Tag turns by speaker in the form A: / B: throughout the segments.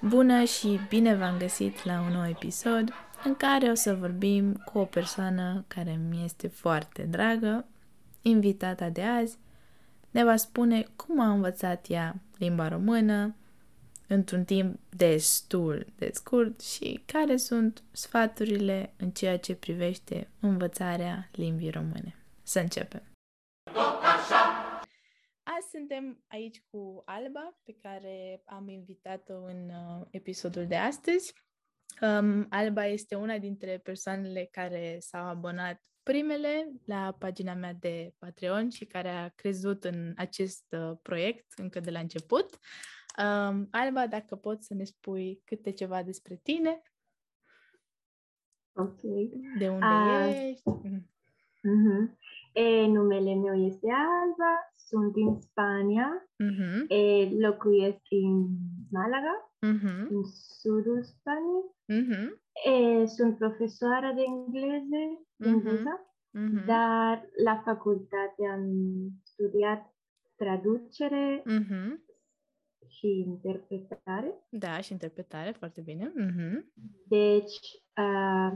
A: Bună și bine v-am găsit la un nou episod în care o să vorbim cu o persoană care mi este foarte dragă. Invitata de azi ne va spune cum a învățat ea limba română într-un timp destul de scurt și care sunt sfaturile în ceea ce privește învățarea limbii române. Să începem! Azi suntem aici cu Alba, pe care am invitat-o în uh, episodul de astăzi. Um, Alba este una dintre persoanele care s-au abonat primele la pagina mea de Patreon și care a crezut în acest uh, proiect încă de la început. Um, Alba, dacă poți să ne spui câte ceva despre tine.
B: Ok.
A: De unde uh, ești?
B: Uh-huh. E, numele meu este Alba, sunt din Spania, uh-huh. e, locuiesc în Malaga, uh-huh. în sudul Spaniei. Uh-huh. E, sunt profesoară de engleză în Buza, uh-huh. dar la facultate am studiat traducere uh-huh. și interpretare.
A: Da, și interpretare, foarte bine. Uh-huh.
B: Deci, uh,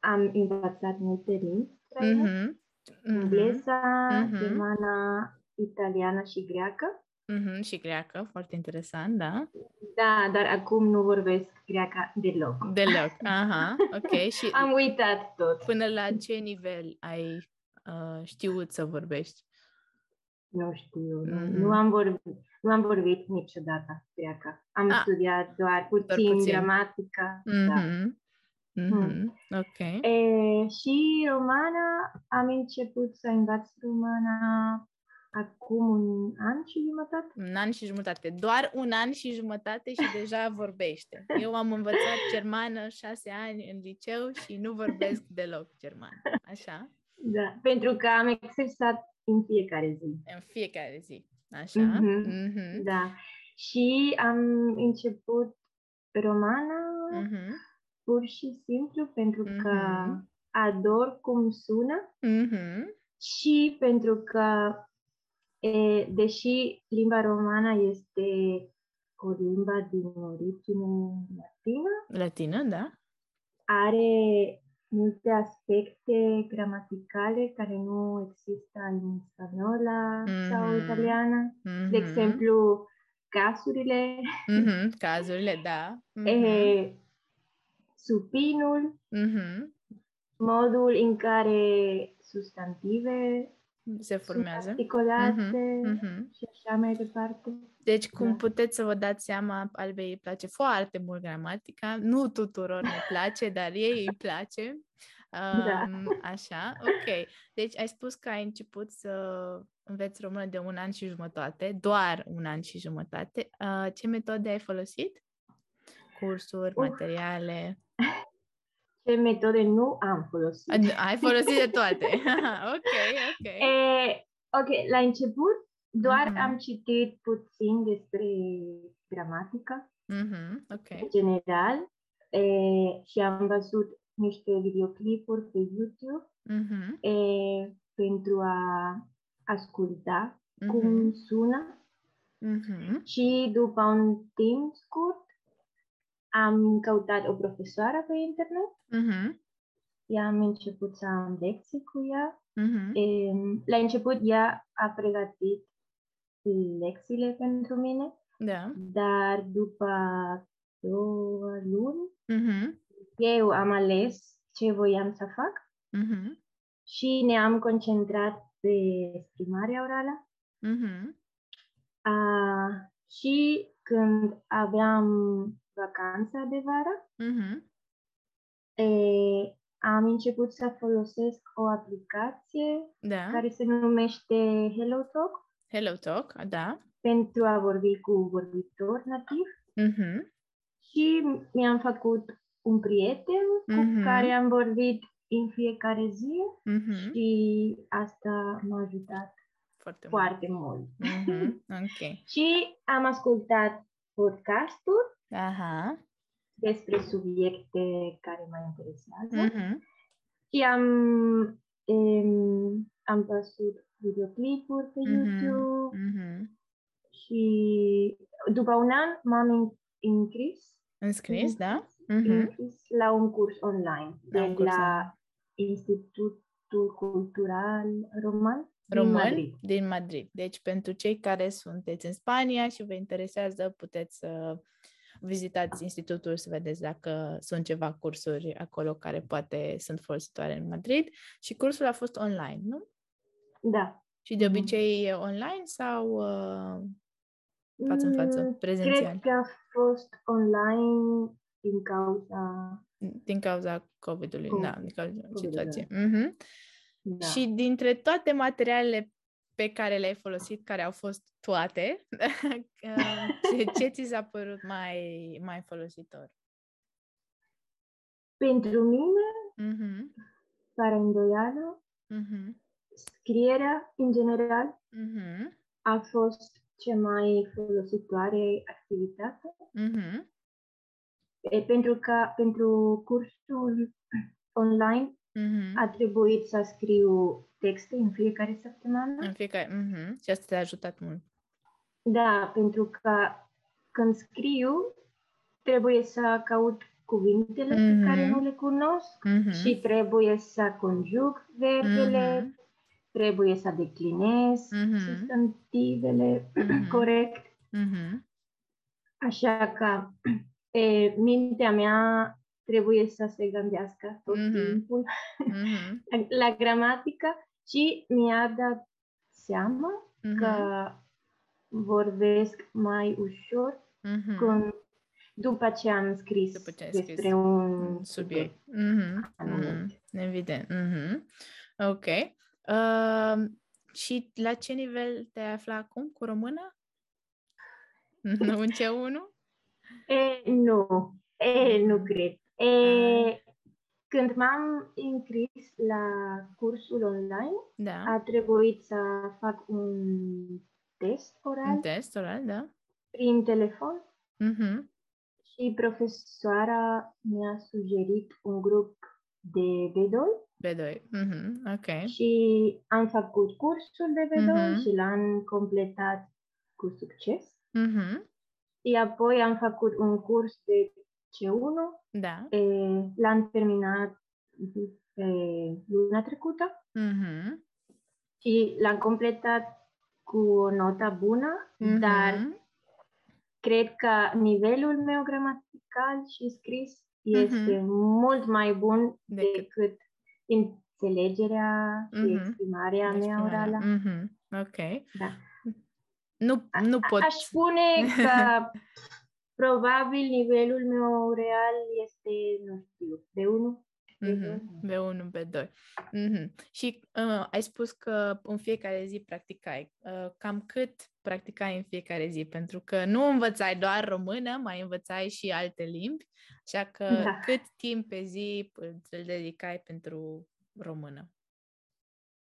B: am învățat multe limbi Uh-huh. Engleza, uh-huh. germana, italiană și greacă.
A: Uh-huh. Și greacă, foarte interesant, da.
B: Da, dar acum nu vorbesc greacă deloc.
A: Deloc, aha, ok. Și
B: Am uitat tot.
A: Până la ce nivel ai uh, știut să vorbești?
B: Nu știu, mm-hmm. nu, am vorbit, nu am vorbit niciodată greacă. Am ah, studiat doar puțin, doar puțin. gramatica. Mm-hmm. Da.
A: Mm-hmm. Ok.
B: E, și romana, am început să învăț romana acum un an și jumătate.
A: Un an și jumătate. Doar un an și jumătate și deja vorbește. Eu am învățat germană șase ani în liceu și nu vorbesc deloc germană. Așa?
B: Da, pentru că am exersat în fiecare zi.
A: În fiecare zi. Așa? Mm-hmm. Mm-hmm.
B: Da. Și am început romana mm-hmm pur și simplu pentru mm-hmm. că ador cum sună mm-hmm. și pentru că, e, deși limba romană este o limba din origine latină,
A: latină, da,
B: are multe aspecte gramaticale care nu există în spaniola mm-hmm. sau italiană. Mm-hmm. De exemplu, cazurile.
A: Mm-hmm. Cazurile, da.
B: Mm-hmm. E, supinul, mm-hmm. modul în care substantive
A: se formează,
B: articolate mm-hmm. Mm-hmm. și așa mai departe.
A: Deci, cum da. puteți să vă dați seama, Albei îi place foarte mult gramatica. Nu tuturor ne place, dar ei îi place. Um, da. Așa, ok. Deci ai spus că ai început să înveți română de un an și jumătate, doar un an și jumătate. Uh, ce metode ai folosit? Cursuri, Uf. materiale?
B: Ce metode nu am folosit?
A: Ai folosit de toate. ok, ok.
B: E, ok, la început doar mm-hmm. am citit puțin despre gramatică, mm-hmm. okay. în general, e, și am văzut niște videoclipuri pe YouTube mm-hmm. e, pentru a asculta mm-hmm. cum sună. Mm-hmm. Și după un timp scurt, am căutat o profesoară pe internet. Uh-huh. I am început să am lecții cu ea. Uh-huh. E, la început ea a pregătit lecțiile pentru mine. Da. Dar după două luni, uh-huh. eu am ales ce voiam să fac uh-huh. și ne-am concentrat pe exprimarea orală. Uh-huh. Uh, și când aveam vacanța de vară, uh-huh. e, am început să folosesc o aplicație da. care se numește HelloTalk.
A: HelloTalk, da.
B: Pentru a vorbi cu vorbitor nativ. Uh-huh. Și mi-am făcut un prieten uh-huh. cu mhm. care am vorbit în fiecare zi uh-huh. și asta m-a ajutat foarte, foarte mult. mult. Uh-huh.
A: Okay.
B: și am ascultat podcastul Aha. despre subiecte care mă interesează. Uh-huh. Și am um, am văzut videoclipuri pe mm-hmm. YouTube mm-hmm. și după un an m-am înscris.
A: Înscris, da?
B: Mm-hmm. la un curs online la de la Institutul Cultural Roman
A: Român din Madrid. din Madrid. Deci pentru cei care sunteți în Spania și vă interesează, puteți să vizitați institutul să vedeți dacă sunt ceva cursuri acolo care poate sunt folositoare în Madrid. Și cursul a fost online, nu?
B: Da.
A: Și de obicei e online sau uh, față în față, mm, prezențial?
B: Cred că a fost online din cauza...
A: Din cauza COVID-ului, COVID. da, din cauza COVID, situației. Da. Mm-hmm. Da. Și dintre toate materialele pe care le-ai folosit, care au fost toate, ce, ce ți s-a părut mai, mai folositor?
B: Pentru mine, mm-hmm. fără îndoială, mm-hmm. scrierea, în general, mm-hmm. a fost cea mai folositoare activitate. Mm-hmm. E, pentru că pentru cursul online mm-hmm. a trebuit să scriu texte în fiecare săptămână.
A: În fiecare, mm-hmm. și asta te-a ajutat mult.
B: Da, pentru că când scriu, trebuie să caut cuvintele mm-hmm. pe care nu le cunosc mm-hmm. și trebuie să conjug verbele, mm-hmm. trebuie să declinez mm-hmm. substantivele mm-hmm. corect. Mm-hmm. Așa că e, mintea mea trebuie să se gândească tot mm-hmm. timpul mm-hmm. la gramatică și mi-a dat seama mm-hmm. că vorbesc mai ușor mm-hmm. când, după ce am scris după ce despre scris un subiect. Mm-hmm.
A: Mm-hmm. Evident. Mm-hmm. Ok. Uh, și la ce nivel te afla acum cu română? Nu în ce 1
B: E, nu, e, nu cred. E, ah. când m-am înscris la cursul online, da. a trebuit să fac un test oral.
A: Un test oral, da.
B: Prin telefon. Mm-hmm. Și profesoara mi-a sugerit un grup de B2.
A: B2, mm-hmm. ok.
B: Și am făcut cursul de B2 mm-hmm. și l-am completat cu succes. Mm-hmm. Și apoi am făcut un curs de C1.
A: Da.
B: E, l-am terminat pe luna trecută. Mm-hmm. Și l-am completat cu o notă bună, mm-hmm. dar cred că nivelul meu gramatical și scris este mm-hmm. mult mai bun decât, decât înțelegerea mm-hmm. și exprimarea mea orală.
A: Mm-hmm. Ok. Da. Nu, nu pot.
B: Aș spune că probabil nivelul meu real este, nu știu, de 1
A: Mm-hmm. B1, B2. Mm-hmm. Și uh, ai spus că în fiecare zi practicai. Uh, cam cât practicai în fiecare zi? Pentru că nu învățai doar română, mai învățai și alte limbi. Așa că da. cât timp pe zi îl dedicai pentru română?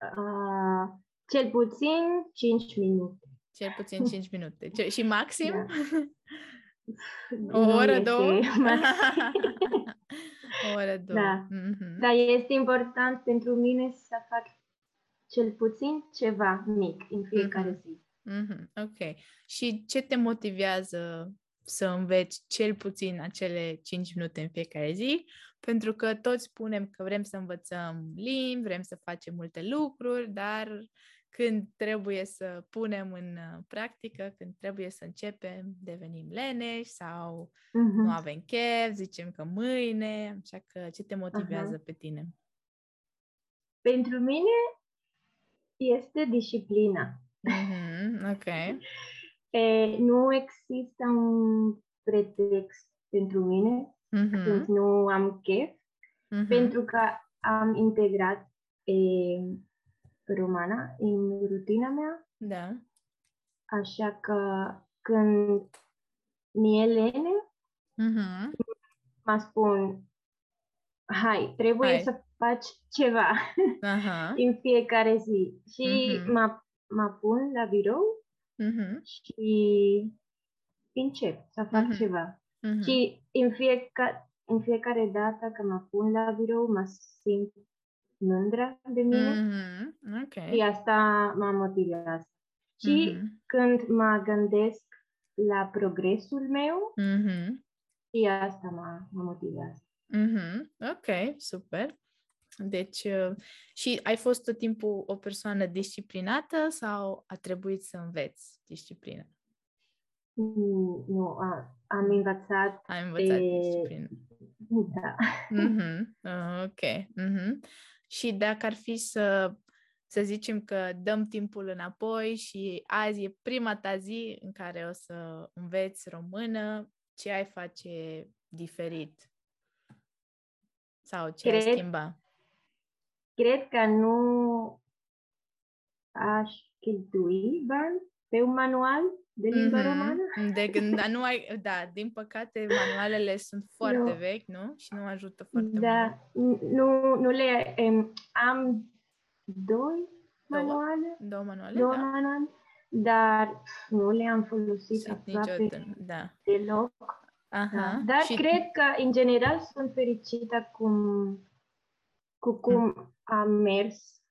B: Uh, cel puțin 5 minute.
A: Cel puțin 5 minute. Ce, și maxim? Da. O oră, două? o oră, două.
B: Da. Mm-hmm. Dar este important pentru mine să fac cel puțin ceva mic în fiecare mm-hmm. zi.
A: Mm-hmm. Ok. Și ce te motivează să înveți cel puțin acele 5 minute în fiecare zi? Pentru că toți spunem că vrem să învățăm limbi, vrem să facem multe lucruri, dar când trebuie să punem în uh, practică, când trebuie să începem, devenim leneși sau uh-huh. nu avem chef, zicem că mâine, așa că ce te motivează uh-huh. pe tine?
B: Pentru mine este disciplina.
A: Mm-hmm, ok.
B: E, nu există un pretext pentru mine mm-hmm. când nu am chef, mm-hmm. pentru că am integrat e, romana în rutina mea.
A: Da.
B: Așa că când mi-e lene, uh-huh. mă spun, hai, trebuie hai. să faci ceva uh-huh. în fiecare zi. Și uh-huh. mă, mă pun la birou uh-huh. și încep să fac uh-huh. ceva. Uh-huh. Și în fiecare, în fiecare dată când mă pun la birou, mă simt mândră de mine
A: mm-hmm. okay.
B: și asta mă motivează. Și mm-hmm. când mă gândesc la progresul meu, mm-hmm. și asta mă, mă motivează.
A: Mm-hmm. Ok, super. Deci, uh, și ai fost tot timpul o persoană disciplinată sau a trebuit să înveți disciplină?
B: Mm, nu, a, am învățat.
A: Am învățat de... disciplină.
B: Da.
A: Mm-hmm. Uh, ok. Mm-hmm. Și dacă ar fi să, să zicem că dăm timpul înapoi și azi e prima ta zi în care o să înveți română, ce ai face diferit? Sau ce cred, ai schimba?
B: Cred că nu aș cheltui bani pe un manual de limba mm-hmm. romană.
A: De când nu ai, da, din păcate manualele sunt foarte no. vechi, nu? Și nu ajută foarte
B: da, mult. Nu, nu le um, am doi manuale.
A: Două manuale,
B: două
A: da.
B: manuale, dar nu le-am folosit aproape
A: da.
B: deloc. Aha. Da. Dar și... cred că, în general, sunt fericită cum, cu cum mm. am mers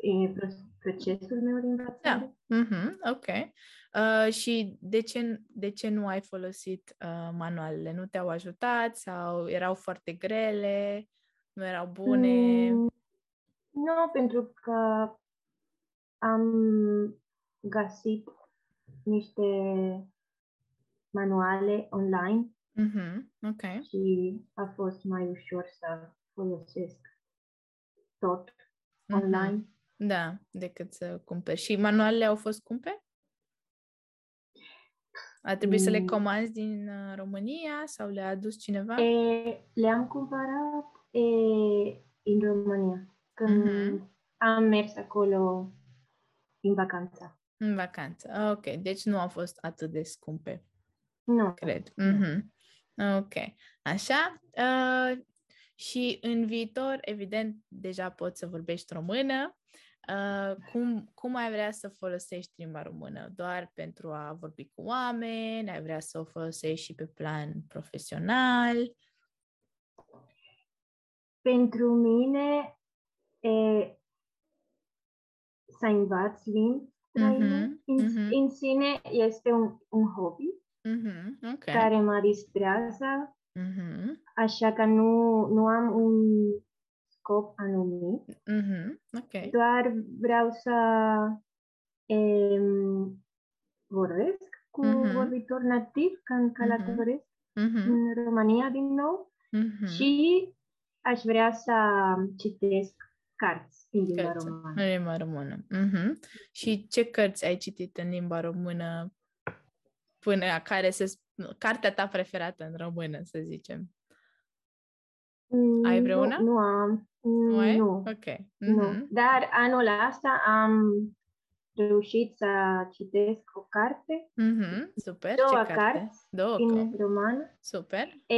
B: în procesul meu de învățare.
A: Da. Mm-hmm. Ok. Uh, și de ce, de ce nu ai folosit uh, manualele? Nu te-au ajutat sau erau foarte grele? Nu erau bune? Mm,
B: nu, pentru că am găsit niște manuale online
A: mm-hmm. okay.
B: și a fost mai ușor să folosesc tot mm-hmm. online.
A: Da, decât să cumperi. Și manualele au fost scumpe? A trebuit mm. să le mm. comanzi din uh, România sau le-a adus cineva?
B: E, le-am cumpărat e, în România, când mm-hmm. am mers acolo în vacanță.
A: În vacanță, ok. Deci nu au fost atât de scumpe.
B: Nu.
A: Cred. Mm-hmm. Ok. Așa. Uh, și în viitor, evident, deja poți să vorbești română. Uh, cum, cum ai vrea să folosești limba română? Doar pentru a vorbi cu oameni? Ai vrea să o folosești și pe plan profesional?
B: Pentru mine e, să învaț limbi mm-hmm, în, mm-hmm. în sine este un, un hobby
A: mm-hmm, okay.
B: care mă distrează, mm-hmm. așa că nu, nu am un scop anumit.
A: Mm-hmm. Okay.
B: Doar vreau să um, vorbesc cu mm-hmm. vorbitor nativ când călătoresc mm-hmm. în România din nou mm-hmm. și aș vrea să citesc cărți în limba cărți, română.
A: În limba română. Mm-hmm. Și ce cărți ai citit în limba română până care se... Cartea ta preferată în română, să zicem?
B: Mm, ai vreuna? Nu, nu am.
A: Nu ai?
B: Nu.
A: Ok. Mm-hmm.
B: Nu. Dar anul ăsta am reușit să citesc o carte.
A: Mm-hmm. Super.
B: Două
A: Ce
B: carte? cărți
A: Două
B: în romană.
A: Super.
B: E,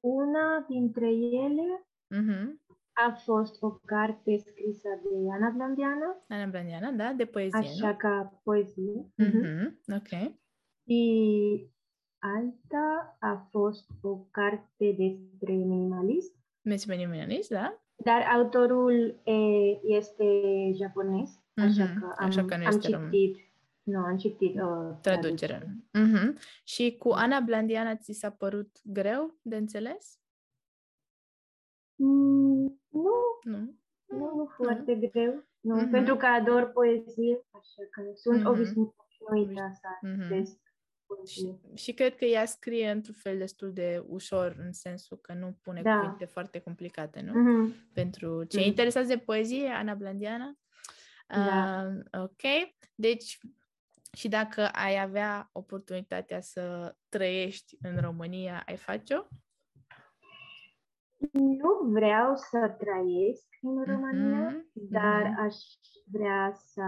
B: una dintre ele mm-hmm. a fost o carte scrisă de Ana Blandiana.
A: Ana Blandiana, da, de poezie,
B: Așa
A: nu?
B: ca poezie.
A: Mm-hmm. Ok.
B: Și alta a fost o carte despre minimalism.
A: Despre minimalism, da?
B: Dar autorul e, este japonez, mm-hmm. așa că am, așa că nu am citit, român. nu, am citit o
A: traducere. Mm-hmm. Și cu Ana Blandiana ți s-a părut greu de înțeles?
B: Mm, nu.
A: Nu?
B: Nu, nu foarte nu. greu. Nu, mm-hmm. pentru că ador poezie, așa că sunt mm-hmm. obișnuită să mm-hmm.
A: Și, și cred că ea scrie într-un fel destul de ușor, în sensul că nu pune da. cuvinte foarte complicate, nu? Mm-hmm. Pentru cei mm-hmm. interesați de poezie, Ana Blandiana. Da. Uh, ok. Deci, și dacă ai avea oportunitatea să trăiești în România, ai face-o?
B: Nu vreau să trăiesc în România, mm-hmm. dar mm-hmm. aș vrea să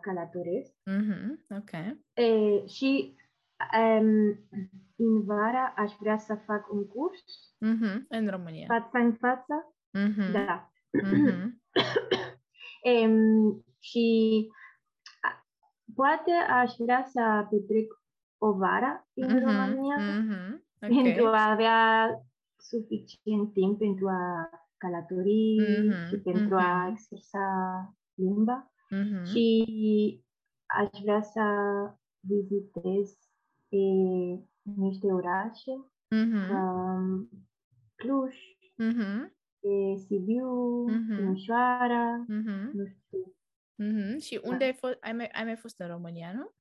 B: călătoresc.
A: Mm-hmm. Ok.
B: E, și Um, în vara aș vrea să fac un curs.
A: Mm-hmm. În România.
B: Fața în față.
A: Mm-hmm.
B: Da.
A: Mm-hmm.
B: um, și poate aș vrea să petrec o vară în mm-hmm. România
A: mm-hmm. Okay.
B: pentru a avea suficient timp pentru a calatorii mm-hmm, și pentru mm-hmm. a exersa limba. Mm-hmm. Și aș vrea să vizitez e, niște orașe, mm-hmm. um, Cluj, mm-hmm. e, Sibiu, mm-hmm. Timișoara, mm-hmm. nu știu.
A: Mm-hmm. Și unde da. ai, fost, ai, mai, ai mai fost în România, nu?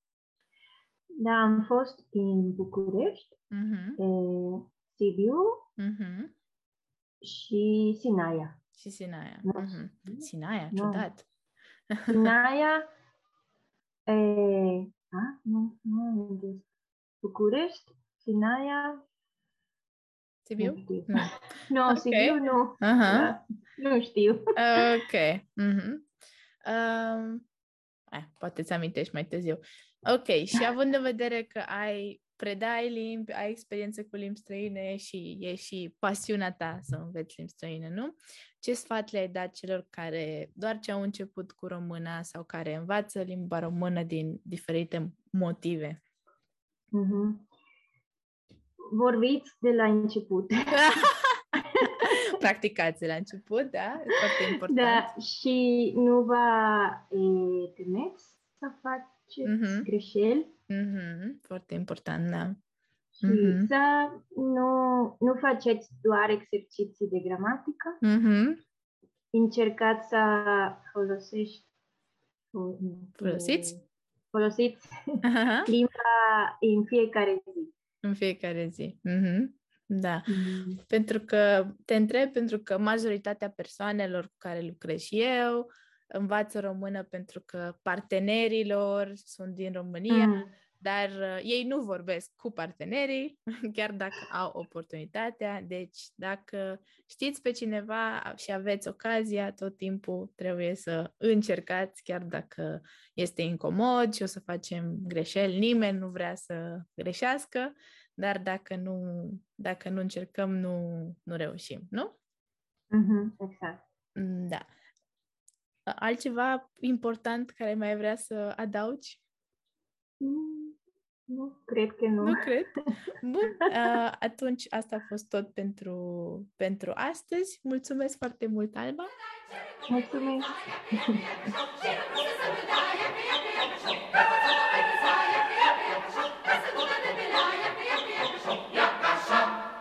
B: Da, am fost în București, mm-hmm. e, Sibiu mm-hmm. și Sinaia.
A: Și Sinaia. Mm-hmm. Sinaia, no. ciudat.
B: Sinaia, e, a, nu, nu, București, Sinaia,
A: Sibiu?
B: Nu știu. Nu, no, okay. Sibiu nu. Uh-huh. Da, nu știu.
A: Ok. Mm-hmm. Um, eh, poate ți amintești mai târziu. Ok, și având în vedere că ai predai limbi, ai experiență cu limbi străine și e și pasiunea ta să înveți limbi străine, nu? Ce sfat le-ai dat celor care doar ce au început cu româna sau care învață limba română din diferite motive?
B: Mm-hmm. Vorbiți de la început.
A: Practicați la început, da? E foarte important.
B: Da, și nu vă temeți să faceți mm-hmm. greșeli.
A: Mm-hmm. Foarte important, da.
B: Și mm-hmm. să nu, nu faceți doar exerciții de gramatică. Mm-hmm. Încercați să folosiți
A: Folosiți?
B: Folosiți limba în fiecare zi.
A: În fiecare zi. Mm-hmm. Da. Mm-hmm. Pentru că te întreb, pentru că majoritatea persoanelor cu care lucrez și eu învață română pentru că partenerilor sunt din România, mm. Dar uh, ei nu vorbesc cu partenerii, chiar dacă au oportunitatea. Deci, dacă știți pe cineva și aveți ocazia, tot timpul trebuie să încercați, chiar dacă este incomod și o să facem greșeli. Nimeni nu vrea să greșească, dar dacă nu, dacă nu încercăm, nu, nu reușim, nu?
B: Mm-hmm, exact.
A: Mm, da. Altceva important care mai vrea să adaugi?
B: Mm, nu, cred că nu.
A: Nu cred? Bun, atunci asta a fost tot pentru, pentru astăzi. Mulțumesc foarte mult, Alba!
B: Mulțumesc!